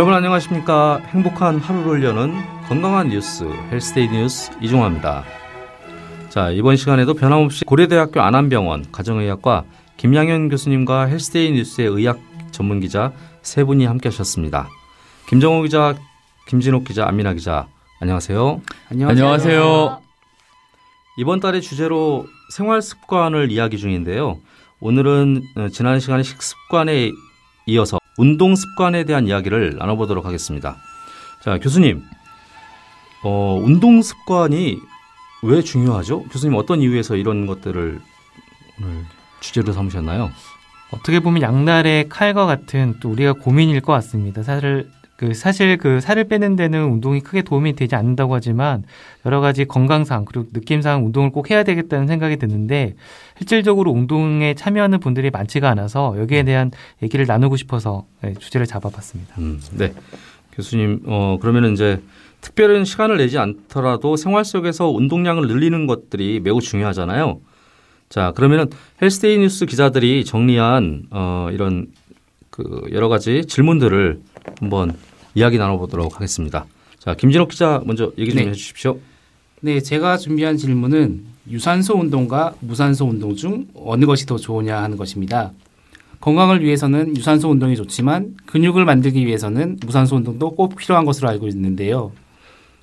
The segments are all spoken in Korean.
여러분 안녕하십니까? 행복한 하루를 여는 건강한 뉴스 헬스데이 뉴스 이종화입니다. 자 이번 시간에도 변함없이 고려대학교 안암병원 가정의학과 김양현 교수님과 헬스데이 뉴스의 의학 전문 기자 세 분이 함께하셨습니다. 김정호 기자, 김진옥 기자, 안민아 기자 안녕하세요. 안녕하세요. 안녕하세요. 이번 달의 주제로 생활 습관을 이야기 중인데요. 오늘은 어, 지난 시간에 식습관에 이어서 운동 습관에 대한 이야기를 나눠보도록 하겠습니다. 자, 교수님, 어, 운동 습관이 왜 중요하죠? 교수님 어떤 이유에서 이런 것들을 오늘 주제로 삼으셨나요? 어떻게 보면 양날의 칼과 같은 또 우리가 고민일 것 같습니다. 사실 그 사실 그 살을 빼는 데는 운동이 크게 도움이 되지 않는다고 하지만 여러 가지 건강상 그리고 느낌상 운동을 꼭 해야 되겠다는 생각이 드는데 실질적으로 운동에 참여하는 분들이 많지가 않아서 여기에 대한 얘기를 나누고 싶어서 네, 주제를 잡아봤습니다. 음, 네, 교수님, 어 그러면 이제 특별한 시간을 내지 않더라도 생활 속에서 운동량을 늘리는 것들이 매우 중요하잖아요. 자, 그러면은 헬스데이 뉴스 기자들이 정리한 어 이런 그 여러 가지 질문들을 한번 이야기 나눠보도록 하겠습니다. 자, 김진욱 기자 먼저 얘기 좀 네. 해주십시오. 네, 제가 준비한 질문은 유산소 운동과 무산소 운동 중 어느 것이 더 좋으냐 하는 것입니다. 건강을 위해서는 유산소 운동이 좋지만 근육을 만들기 위해서는 무산소 운동도 꼭 필요한 것으로 알고 있는데요.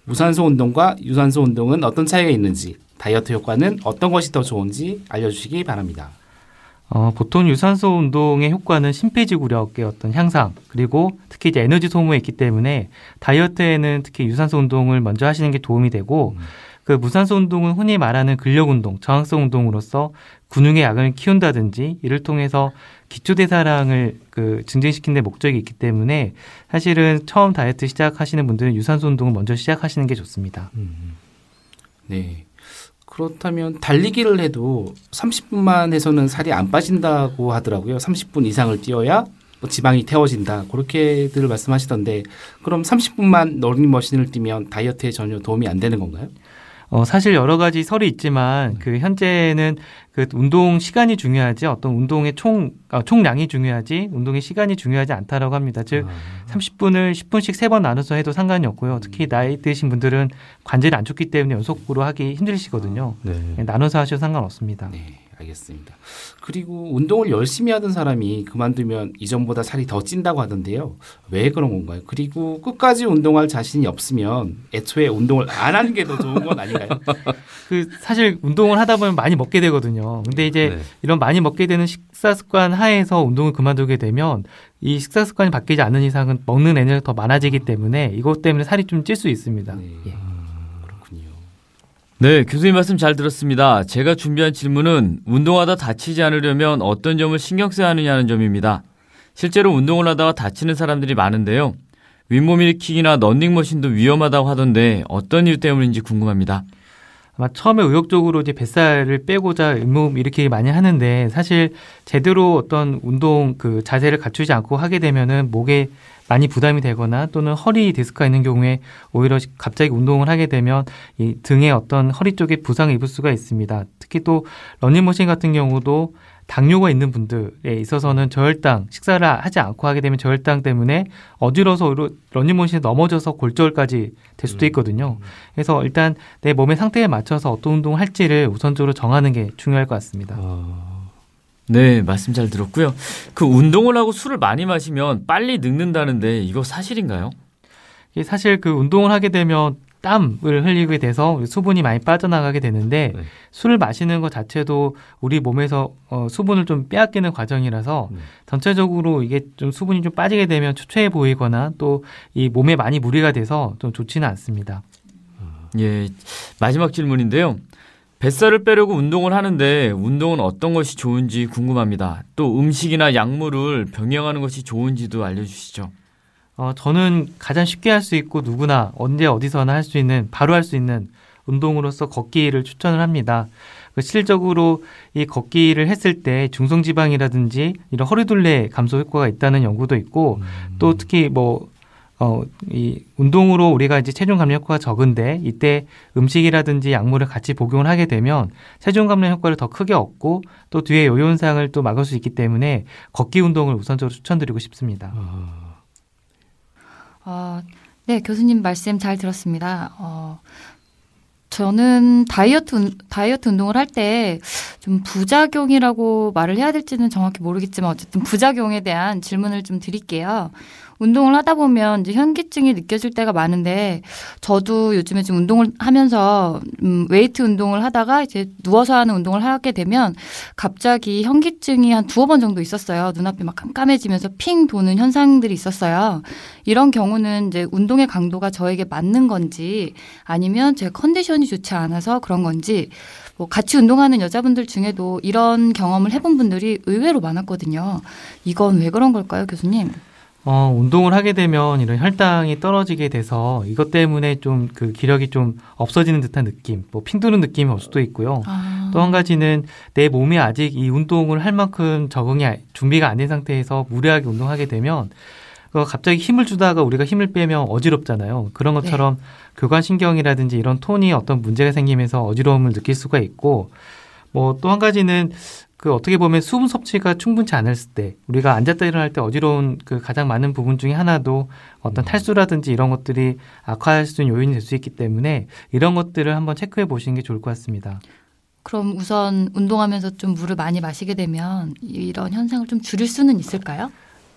무산소 운동과 유산소 운동은 어떤 차이가 있는지, 다이어트 효과는 어떤 것이 더 좋은지 알려주시기 바랍니다. 어, 보통 유산소 운동의 효과는 심폐지구력의 어떤 향상 그리고 특히 이제 에너지 소모에 있기 때문에 다이어트에는 특히 유산소 운동을 먼저 하시는 게 도움이 되고 음. 그 무산소 운동은 흔히 말하는 근력 운동, 저항성 운동으로서 근육의 약을 키운다든지 이를 통해서 기초 대사량을 그 증진시키는 데 목적이 있기 때문에 사실은 처음 다이어트 시작하시는 분들은 유산소 운동을 먼저 시작하시는 게 좋습니다. 음. 네. 그렇다면 달리기를 해도 30분만 해서는 살이 안 빠진다고 하더라고요. 30분 이상을 뛰어야 뭐 지방이 태워진다. 그렇게들 말씀하시던데 그럼 30분만 러닝머신을 뛰면 다이어트에 전혀 도움이 안 되는 건가요? 어, 사실 여러 가지 설이 있지만 네. 그 현재는 그 운동 시간이 중요하지 어떤 운동의 총 어, 총량이 중요하지 운동의 시간이 중요하지 않다라고 합니다. 즉 아. 30분을 10분씩 세 번 나눠서 해도 상관이 없고요. 특히 음. 나이 드신 분들은 관절이 안 좋기 때문에 연속으로 하기 힘드시거든요. 아, 네. 나눠서 하셔도 상관없습니다. 네. 알겠습니다. 그리고 운동을 열심히 하던 사람이 그만두면 이전보다 살이 더 찐다고 하던데요. 왜 그런 건가요? 그리고 끝까지 운동할 자신이 없으면 애초에 운동을 안 하는 게 더 좋은 건 아닌가요? 그 사실 운동을 하다 보면 많이 먹게 되거든요. 근데 이제 네. 이런 많이 먹게 되는 식사 습관 하에서 운동을 그만두게 되면 이 식사 습관이 바뀌지 않는 이상은 먹는 에너지가 더 많아지기 때문에 이것 때문에 살이 좀 찔 수 있습니다. 네. 예. 네, 교수님 말씀 잘 들었습니다. 제가 준비한 질문은 운동하다 다치지 않으려면 어떤 점을 신경 써야 하느냐는 점입니다. 실제로 운동을 하다가 다치는 사람들이 많은데요. 윗몸 일으키기나 런닝머신도 위험하다고 하던데 어떤 이유 때문인지 궁금합니다. 아마 처음에 의욕적으로 이제 뱃살을 빼고자 윗몸 일으키기 많이 하는데 사실 제대로 어떤 운동 그 자세를 갖추지 않고 하게 되면은 목에 많이 부담이 되거나 또는 허리 디스크가 있는 경우에 오히려 갑자기 운동을 하게 되면 이 등에 어떤 허리 쪽에 부상을 입을 수가 있습니다. 특히 또 러닝머신 같은 경우도 당뇨가 있는 분들에 있어서는 저혈당 식사를 하지 않고 하게 되면 저혈당 때문에 어지러서 러닝머신에 넘어져서 골절까지 될 수도 음. 있거든요. 그래서 일단 내 몸의 상태에 맞춰서 어떤 운동을 할지를 우선적으로 정하는 게 중요할 것 같습니다. 아... 네, 말씀 잘 들었고요. 그 운동을 하고 술을 많이 마시면 빨리 늙는다는데 이거 사실인가요? 사실 그 운동을 하게 되면 땀을 흘리게 돼서 수분이 많이 빠져나가게 되는데 네. 술을 마시는 것 자체도 우리 몸에서 어, 수분을 좀 빼앗기는 과정이라서 네. 전체적으로 이게 좀 수분이 좀 빠지게 되면 추체해 보이거나 또 이 몸에 많이 무리가 돼서 좀 좋지는 않습니다. 예, 마지막 질문인데요. 뱃살을 빼려고 운동을 하는데 운동은 어떤 것이 좋은지 궁금합니다. 또 음식이나 약물을 병행하는 것이 좋은지도 알려주시죠. 어, 저는 가장 쉽게 할 수 있고 누구나 언제 어디서나 할 수 있는 바로 할 수 있는 운동으로서 걷기를 추천을 합니다. 그 실질적으로 이 걷기를 했을 때 중성지방이라든지 이런 허리둘레 감소 효과가 있다는 연구도 있고 음. 또 특히 뭐 어, 이 운동으로 우리가 이제 체중 감량 효과가 적은데 이때 음식이라든지 약물을 같이 복용을 하게 되면 체중 감량 효과를 더 크게 얻고 또 뒤에 요요 현상을 또 막을 수 있기 때문에 걷기 운동을 우선적으로 추천드리고 싶습니다. 아. 어, 네, 교수님 말씀 잘 들었습니다. 어, 저는 다이어트, 다이어트 운동을 할 때 좀 부작용이라고 말을 해야 될지는 정확히 모르겠지만 어쨌든 부작용에 대한 질문을 좀 드릴게요. 운동을 하다 보면 이제 현기증이 느껴질 때가 많은데 저도 요즘에 좀 운동을 하면서 음, 웨이트 운동을 하다가 이제 누워서 하는 운동을 하게 되면 갑자기 현기증이 한 두어 번 정도 있었어요. 눈앞이 막 깜깜해지면서 핑 도는 현상들이 있었어요. 이런 경우는 이제 운동의 강도가 저에게 맞는 건지 아니면 제 컨디션이 좋지 않아서 그런 건지 뭐 같이 운동하는 여자분들 중에도 이런 경험을 해본 분들이 의외로 많았거든요. 이건 왜 그런 걸까요, 교수님? 어, 운동을 하게 되면 이런 혈당이 떨어지게 돼서 이것 때문에 좀 그 기력이 좀 없어지는 듯한 느낌, 뭐 핑도는 느낌이 올 수도 있고요. 아. 또한 가지는 내 몸이 아직 이 운동을 할 만큼 적응이 아- 준비가 안 된 상태에서 무리하게 운동하게 되면 그 갑자기 힘을 주다가 우리가 힘을 빼면 어지럽잖아요. 그런 것처럼 교관신경이라든지 이런 톤이 어떤 문제가 생기면서 어지러움을 느낄 수가 있고 뭐 또 한 가지는 그 어떻게 보면 수분 섭취가 충분치 않았을 때 우리가 앉았다 일어날 때 어지러운 그 가장 많은 부분 중에 하나도 어떤 탈수라든지 이런 것들이 악화할 수 있는 요인이 될 수 있기 때문에 이런 것들을 한번 체크해 보시는 게 좋을 것 같습니다. 그럼 우선 운동하면서 좀 물을 많이 마시게 되면 이런 현상을 좀 줄일 수는 있을까요?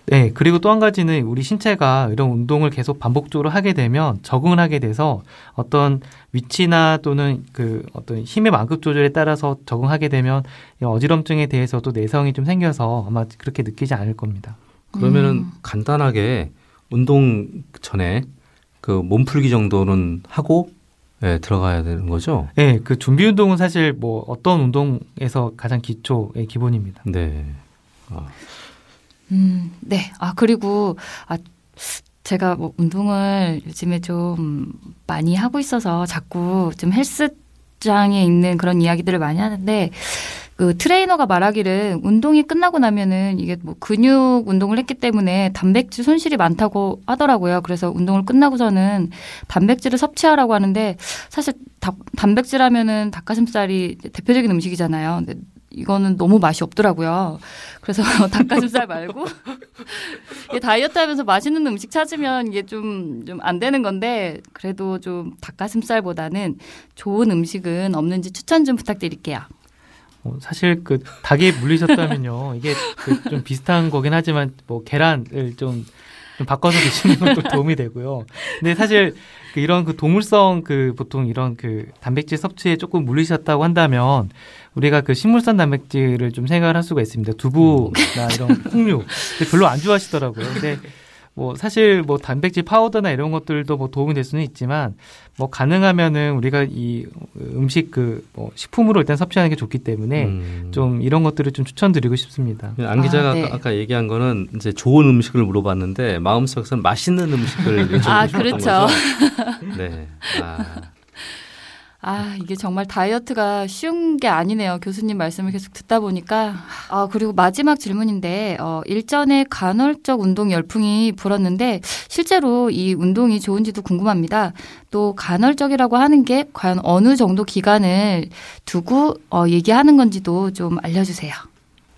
네, 그리고 또 한 가지는 우리 신체가 이런 운동을 계속 반복적으로 하게 되면 적응을 하게 돼서 어떤 위치나 또는 그 어떤 힘의 만급 조절에 따라서 적응하게 되면 이 어지럼증에 대해서도 내성이 좀 생겨서 아마 그렇게 느끼지 않을 겁니다. 그러면은 음. 간단하게 운동 전에 그 몸풀기 정도는 하고 예, 들어가야 되는 거죠. 네, 그 준비 운동은 사실 뭐 어떤 운동에서 가장 기초의 기본입니다. 네. 아, 음, 네. 아, 그리고, 아, 제가 뭐 운동을 요즘에 좀 많이 하고 있어서 자꾸 좀 헬스장에 있는 그런 이야기들을 많이 하는데, 그 트레이너가 말하기를 운동이 끝나고 나면은 이게 뭐 근육 운동을 했기 때문에 단백질 손실이 많다고 하더라고요. 그래서 운동을 끝나고서는 단백질을 섭취하라고 하는데 사실 다- 단백질 하면은 닭가슴살이 대표적인 음식이잖아요. 근데 이거는 너무 맛이 없더라고요. 그래서 닭가슴살 말고 다이어트 하면서 맛있는 음식 찾으면 이게 좀 좀 안 되는 건데 그래도 좀 닭가슴살보다는 좋은 음식은 없는지 추천 좀 부탁드릴게요. 어, 사실 그 닭에 물리셨다면요. 이게 그 좀 비슷한 거긴 하지만 뭐 계란을 좀, 좀 바꿔서 드시는 것도 도움이 되고요. 근데 사실 그 이런 그 동물성 그 보통 이런 그 단백질 섭취에 조금 물리셨다고 한다면 우리가 그 식물성 단백질을 좀 생각을 할 수가 있습니다. 두부나 이런 콩류 근데 별로 안 좋아하시더라고요. 근데 뭐 사실 뭐 단백질 파우더나 이런 것들도 뭐 도움이 될 수는 있지만 뭐 가능하면은 우리가 이 음식 그 뭐 식품으로 일단 섭취하는 게 좋기 때문에 음. 좀 이런 것들을 좀 추천드리고 싶습니다. 안 기자가 아, 네. 아까, 아까 얘기한 거는 이제 좋은 음식을 물어봤는데 마음속에서는 맛있는 음식을 아, 그렇죠. 거죠. 네. 아, 아, 이게 정말 다이어트가 쉬운 게 아니네요. 교수님 말씀을 계속 듣다 보니까. 아, 그리고 마지막 질문인데, 어, 일전에 간헐적 운동 열풍이 불었는데, 실제로 이 운동이 좋은지도 궁금합니다. 또 간헐적이라고 하는 게 과연 어느 정도 기간을 두고, 어, 얘기하는 건지도 좀 알려주세요.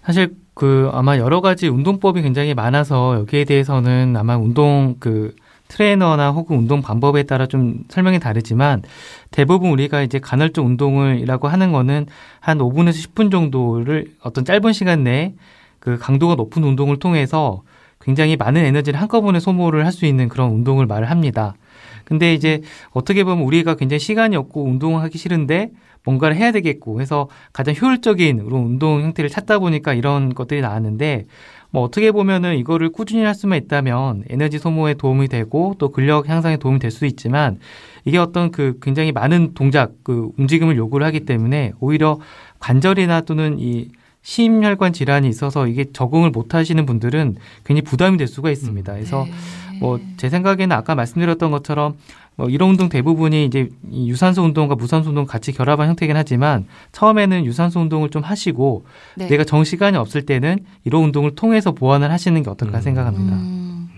사실 그 아마 여러 가지 운동법이 굉장히 많아서 여기에 대해서는 아마 운동 그 트레이너나 혹은 운동 방법에 따라 좀 설명이 다르지만 대부분 우리가 이제 간헐적 운동을이라고 하는 거는 한 5분에서 10분 정도를 어떤 짧은 시간 내에 그 강도가 높은 운동을 통해서 굉장히 많은 에너지를 한꺼번에 소모를 할 수 있는 그런 운동을 말을 합니다. 근데 이제 어떻게 보면 우리가 굉장히 시간이 없고 운동을 하기 싫은데 뭔가를 해야 되겠고 해서 가장 효율적인 그런 운동 형태를 찾다 보니까 이런 것들이 나왔는데 뭐 어떻게 보면은 이거를 꾸준히 할 수만 있다면 에너지 소모에 도움이 되고 또 근력 향상에 도움이 될 수 있지만 이게 어떤 그 굉장히 많은 동작 그 움직임을 요구를 하기 때문에 오히려 관절이나 또는 이 심혈관 질환이 있어서 이게 적응을 못 하시는 분들은 괜히 부담이 될 수가 있습니다. 그래서 네. 뭐 제 생각에는 아까 말씀드렸던 것처럼 뭐 이런 운동 대부분이 이제 이 유산소 운동과 무산소 운동 같이 결합한 형태긴 하지만 처음에는 유산소 운동을 좀 하시고 네. 내가 정 시간이 없을 때는 이런 운동을 통해서 보완을 하시는 게 어떨까 음. 생각합니다. 음,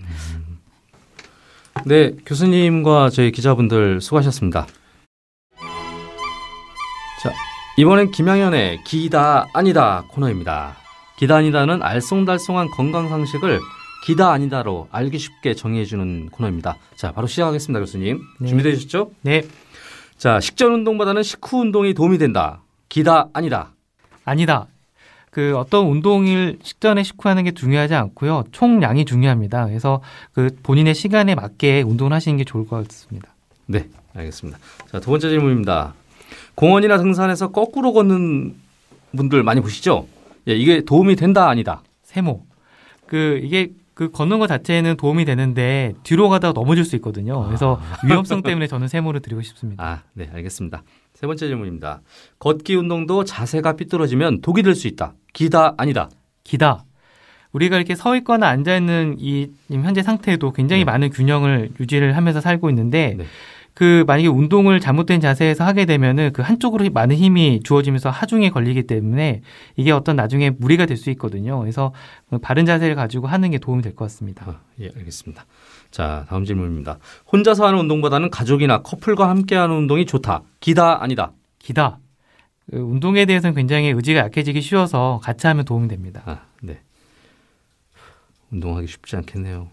네, 교수님과 저희 기자분들 수고하셨습니다. 자, 이번엔 김양현의 기다 아니다 코너입니다. 기다 아니다는 알쏭달쏭한 건강 상식을 기다 아니다로 알기 쉽게 정의해주는 코너입니다. 자, 바로 시작하겠습니다, 교수님. 네. 준비되셨죠? 네, 자, 식전 운동보다는 식후 운동이 도움이 된다. 기다 아니다. 아니다. 그 어떤 운동을 식전에 식후하는 게 중요하지 않고요. 총량이 중요합니다. 그래서 그 본인의 시간에 맞게 운동을 하시는 게 좋을 것 같습니다. 네, 알겠습니다. 자, 두 번째 질문입니다. 공원이나 등산에서 거꾸로 걷는 분들 많이 보시죠? 예, 이게 도움이 된다 아니다. 세모. 그 이게 그 걷는 것 자체는 도움이 되는데 뒤로 가다가 넘어질 수 있거든요. 그래서 위험성 때문에 저는 세모를 드리고 싶습니다. 아, 네, 알겠습니다. 세 번째 질문입니다. 걷기 운동도 자세가 삐뚤어지면 독이 될 수 있다. 기다 아니다. 기다. 우리가 이렇게 서 있거나 앉아 있는 이 현재 상태에도 굉장히 네. 많은 균형을 유지를 하면서 살고 있는데 네. 그 만약에 운동을 잘못된 자세에서 하게 되면은 그 한쪽으로 많은 힘이 주어지면서 하중에 걸리기 때문에 이게 어떤 나중에 무리가 될 수 있거든요. 그래서 바른 자세를 가지고 하는 게 도움이 될 것 같습니다. 아, 예, 알겠습니다. 자, 다음 질문입니다. 혼자서 하는 운동보다는 가족이나 커플과 함께 하는 운동이 좋다. 기다 아니다. 기다. 그 운동에 대해서는 굉장히 의지가 약해지기 쉬워서 같이 하면 도움이 됩니다. 아, 네. 운동하기 쉽지 않겠네요.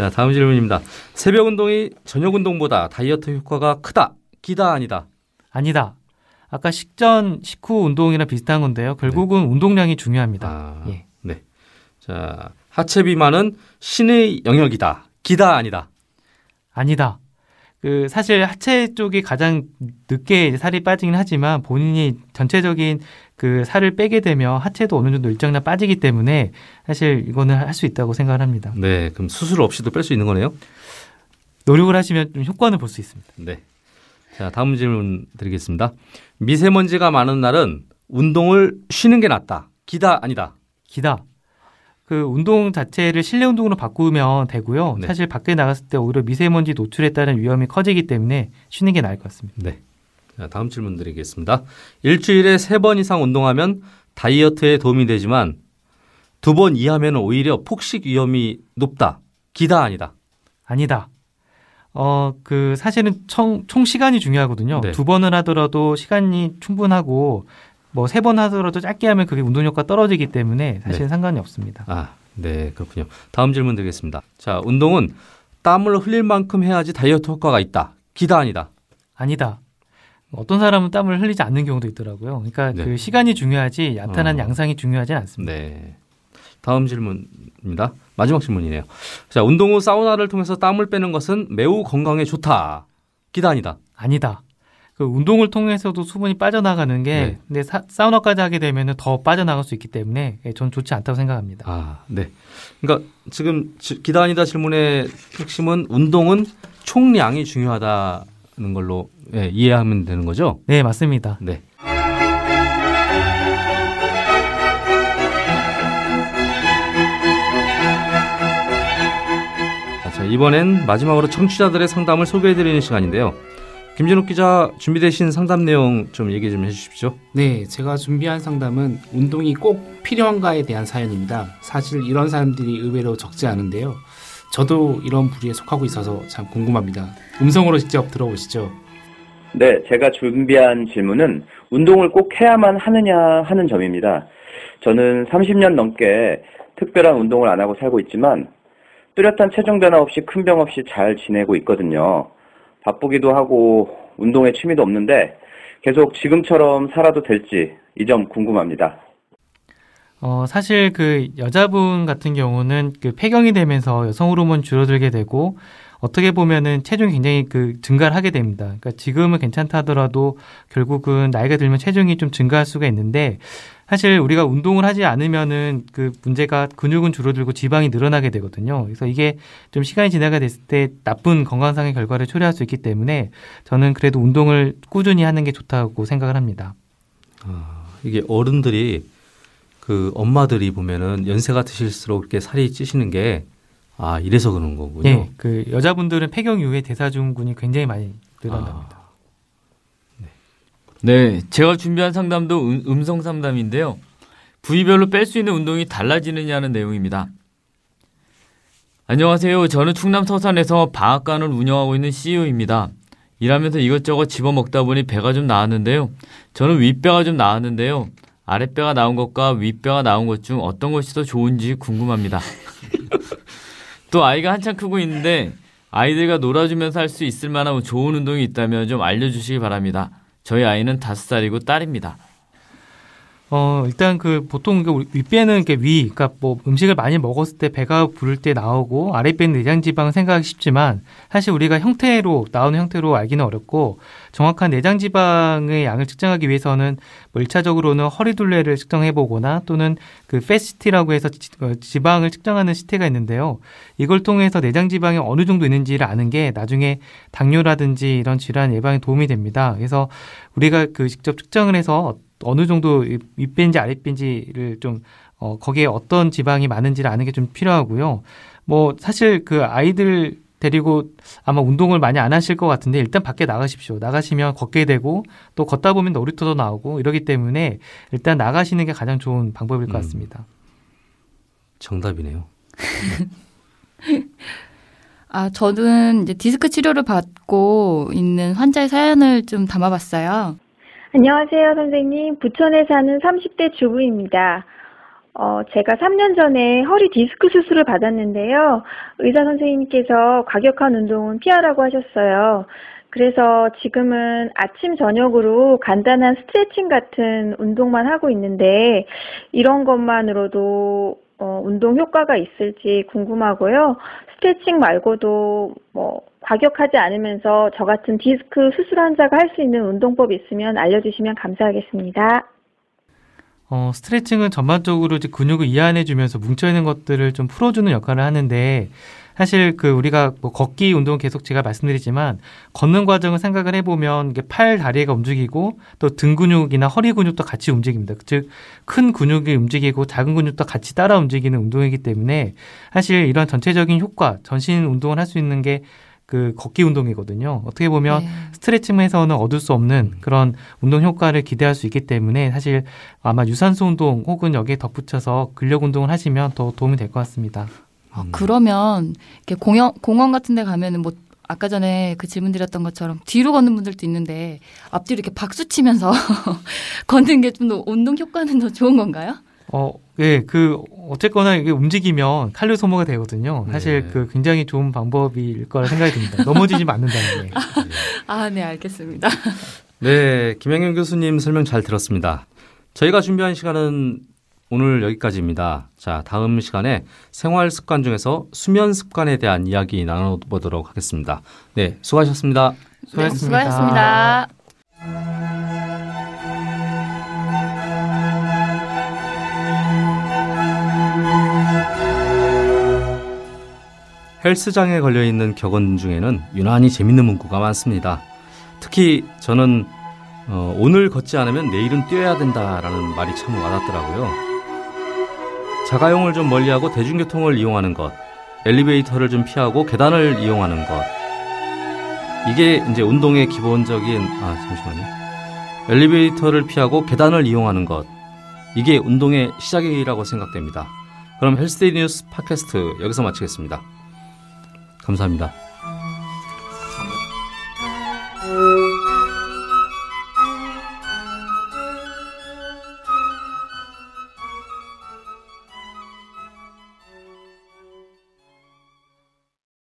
음. 자, 다음 질문입니다. 새벽 운동이 저녁 운동보다 다이어트 효과가 크다. 기다 아니다. 아니다. 아까 식전, 식후 운동이랑 비슷한 건데요. 결국은 운동량이 중요합니다. 아, 예. 네. 자, 하체 비만은 신의 영역이다. 기다 아니다. 아니다. 그 사실 하체 쪽이 가장 늦게 살이 빠지긴 하지만 본인이 전체적인 그 살을 빼게 되면 하체도 어느 정도 일정량 빠지기 때문에 사실 이거는 할 수 있다고 생각을 합니다. 네, 그럼 수술 없이도 뺄 수 있는 거네요. 노력을 하시면 좀 효과는 볼 수 있습니다. 네. 자, 다음 질문 드리겠습니다. 미세먼지가 많은 날은 운동을 쉬는 게 낫다. 기다 아니다. 기다. 그 운동 자체를 실내 운동으로 바꾸면 되고요. 네. 사실 밖에 나갔을 때 오히려 미세먼지 노출에 따른 위험이 커지기 때문에 쉬는 게 나을 것 같습니다. 네. 자, 다음 질문 드리겠습니다. 일주일에 세 번 이상 운동하면 다이어트에 도움이 되지만 두 번 이하면 오히려 폭식 위험이 높다. 기다 아니다. 아니다. 어, 그, 사실은 총, 총 시간이 중요하거든요. 네. 두 번을 하더라도 시간이 충분하고, 뭐, 세 번 하더라도 짧게 하면 그게 운동 효과 떨어지기 때문에 사실 네. 은 상관이 없습니다. 아, 네, 그렇군요. 다음 질문 드리겠습니다. 자, 운동은 땀을 흘릴 만큼 해야지 다이어트 효과가 있다. 기다 아니다. 아니다. 어떤 사람은 땀을 흘리지 않는 경우도 있더라고요. 그러니까 네. 그 시간이 중요하지, 나타난 어. 양상이 중요하진 않습니다. 네. 다음 질문입니다. 마지막 질문이네요. 자, 운동 후 사우나를 통해서 땀을 빼는 것은 매우 건강에 좋다. 기다 아니다. 아니다. 그 운동을 통해서도 수분이 빠져나가는 게, 네. 근데 사, 사우나까지 하게 되면은 더 빠져나갈 수 있기 때문에 예, 전 좋지 않다고 생각합니다. 아, 네. 그러니까 지금 지- 기다 아니다 질문의 핵심은 운동은 총량이 중요하다 는 걸로 예, 이해하면 되는 거죠? 네, 맞습니다. 네. 자, 이번엔 마지막으로 청취자들의 상담을 소개해 드리는 시간인데요. 김진욱 기자 준비되신 상담 내용 좀 얘기 좀 해주십시오. 네, 제가 준비한 상담은 운동이 꼭 필요한가에 대한 사연입니다. 사실 이런 사람들이 의외로 적지 않은데요. 저도 이런 부류에 속하고 있어서 참 궁금합니다. 음성으로 직접 들어보시죠. 네, 제가 준비한 질문은 운동을 꼭 해야만 하느냐 하는 점입니다. 저는 30년 넘게 특별한 운동을 안 하고 살고 있지만 뚜렷한 체중 변화 없이 큰 병 없이 잘 지내고 있거든요. 바쁘기도 하고 운동에 취미도 없는데 계속 지금처럼 살아도 될지 이 점 궁금합니다. 어, 사실 그 여자분 같은 경우는 그 폐경이 되면서 여성 호르몬 줄어들게 되고 어떻게 보면은 체중이 굉장히 그 증가를 하게 됩니다. 그러니까 지금은 괜찮다 하더라도 결국은 나이가 들면 체중이 좀 증가할 수가 있는데 사실 우리가 운동을 하지 않으면은 그 문제가 근육은 줄어들고 지방이 늘어나게 되거든요. 그래서 이게 좀 시간이 지나가 됐을 때 나쁜 건강상의 결과를 초래할 수 있기 때문에 저는 그래도 운동을 꾸준히 하는 게 좋다고 생각을 합니다. 이게 어른들이 그 엄마들이 보면은 연세가 드실수록 이렇게 살이 찌시는 게 아, 이래서 그런 거군요. 네, 그 여자분들은 폐경 이후에 대사증후군이 굉장히 많이 늘어납니다. 아, 네, 제가 준비한 상담도 음, 음성 상담인데요. 부위별로 뺄 수 있는 운동이 달라지느냐는 내용입니다. 안녕하세요. 저는 충남 서산에서 방앗간을 운영하고 있는 CEO입니다. 일하면서 이것저것 집어먹다 보니 배가 좀 나왔는데요. 저는 윗배가 좀 나왔는데요. 아랫배가 나온 것과 윗배가 나온 것 중 어떤 것이 더 좋은지 궁금합니다. 또 아이가 한창 크고 있는데 아이들과 놀아주면서 할 수 있을 만한 좋은 운동이 있다면 좀 알려주시기 바랍니다. 저희 아이는 다섯 살이고 딸입니다. 어, 일단 그 보통 그 윗배는 이렇게 위, 그러니까 뭐 음식을 많이 먹었을 때 배가 부를 때 나오고 아랫배는 내장 지방은 생각하기 쉽지만 사실 우리가 형태로 나오는 형태로 알기는 어렵고 정확한 내장 지방의 양을 측정하기 위해서는 뭐 1차적으로는 허리 둘레를 측정해 보거나 또는 그 패시티라고 해서 지, 어, 지방을 측정하는 시태가 있는데요. 이걸 통해서 내장 지방이 어느 정도 있는지를 아는 게 나중에 당뇨라든지 이런 질환 예방에 도움이 됩니다. 그래서 우리가 그 직접 측정을 해서 어느 정도 윗배인지 아랫배인지를 좀 어, 거기에 어떤 지방이 많은지를 아는 게 좀 필요하고요. 뭐 사실 그 아이들 데리고 아마 운동을 많이 안 하실 것 같은데 일단 밖에 나가십시오. 나가시면 걷게 되고 또 걷다 보면 놀이터도 나오고 이러기 때문에 일단 나가시는 게 가장 좋은 방법일 것 음. 같습니다. 정답이네요. 아, 저는 이제 디스크 치료를 받고 있는 환자의 사연을 좀 담아봤어요. 안녕하세요, 선생님. 부천에 사는 30대 주부입니다. 어, 제가 3년 전에 허리 디스크 수술을 받았는데요. 의사 선생님께서 과격한 운동은 피하라고 하셨어요. 그래서 지금은 아침, 저녁으로 간단한 스트레칭 같은 운동만 하고 있는데, 이런 것만으로도 어, 운동 효과가 있을지 궁금하고요. 스트레칭 말고도 뭐 과격하지 않으면서 저 같은 디스크 수술 환자가 할 수 있는 운동법 있으면 알려주시면 감사하겠습니다. 어, 스트레칭은 전반적으로 이제 근육을 이완해 주면서 뭉쳐 있는 것들을 좀 풀어주는 역할을 하는데 사실 그 우리가 뭐 걷기 운동 계속 제가 말씀드리지만 걷는 과정을 생각을 해보면 이게 팔 다리가 움직이고 또 등 근육이나 허리 근육도 같이 움직입니다. 즉 큰 근육이 움직이고 작은 근육도 같이 따라 움직이는 운동이기 때문에 사실 이런 전체적인 효과 전신 운동을 할 수 있는 게 그 걷기 운동이거든요. 어떻게 보면 네. 스트레칭에서는 얻을 수 없는 그런 운동 효과를 기대할 수 있기 때문에 사실 아마 유산소 운동 혹은 여기에 덧붙여서 근력 운동을 하시면 더 도움이 될 것 같습니다. 아, 그러면 이렇게 공연, 공원 같은 데 가면은 뭐 아까 전에 그 질문 드렸던 것처럼 뒤로 걷는 분들도 있는데 앞뒤로 이렇게 박수 치면서 걷는 게 좀 더 운동 효과는 더 좋은 건가요? 어, 예, 그 어쨌거나 이게 움직이면 칼로리 소모가 되거든요. 사실 네. 그 굉장히 좋은 방법일 거라 생각이 듭니다. 넘어지지 않는다는 게. 아, 네, 알겠습니다. 네, 김영현 교수님 설명 잘 들었습니다. 저희가 준비한 시간은 오늘 여기까지입니다. 자, 다음 시간에 생활 습관 중에서 수면 습관에 대한 이야기 나눠보도록 하겠습니다. 네, 수고하셨습니다. 네, 수고하셨습니다. 수고하셨습니다. 헬스장에 걸려 있는 격언 중에는 유난히 재밌는 문구가 많습니다. 특히 저는 어, 오늘 걷지 않으면 내일은 뛰어야 된다라는 말이 참 와닿더라고요. 자가용을 좀 멀리하고 대중교통을 이용하는 것, 엘리베이터를 좀 피하고 계단을 이용하는 것. 이게 이제 운동의 기본적인 아 잠시만요. 엘리베이터를 피하고 계단을 이용하는 것. 이게 운동의 시작이라고 생각됩니다. 그럼 헬스데이 뉴스 팟캐스트 여기서 마치겠습니다. 감사합니다.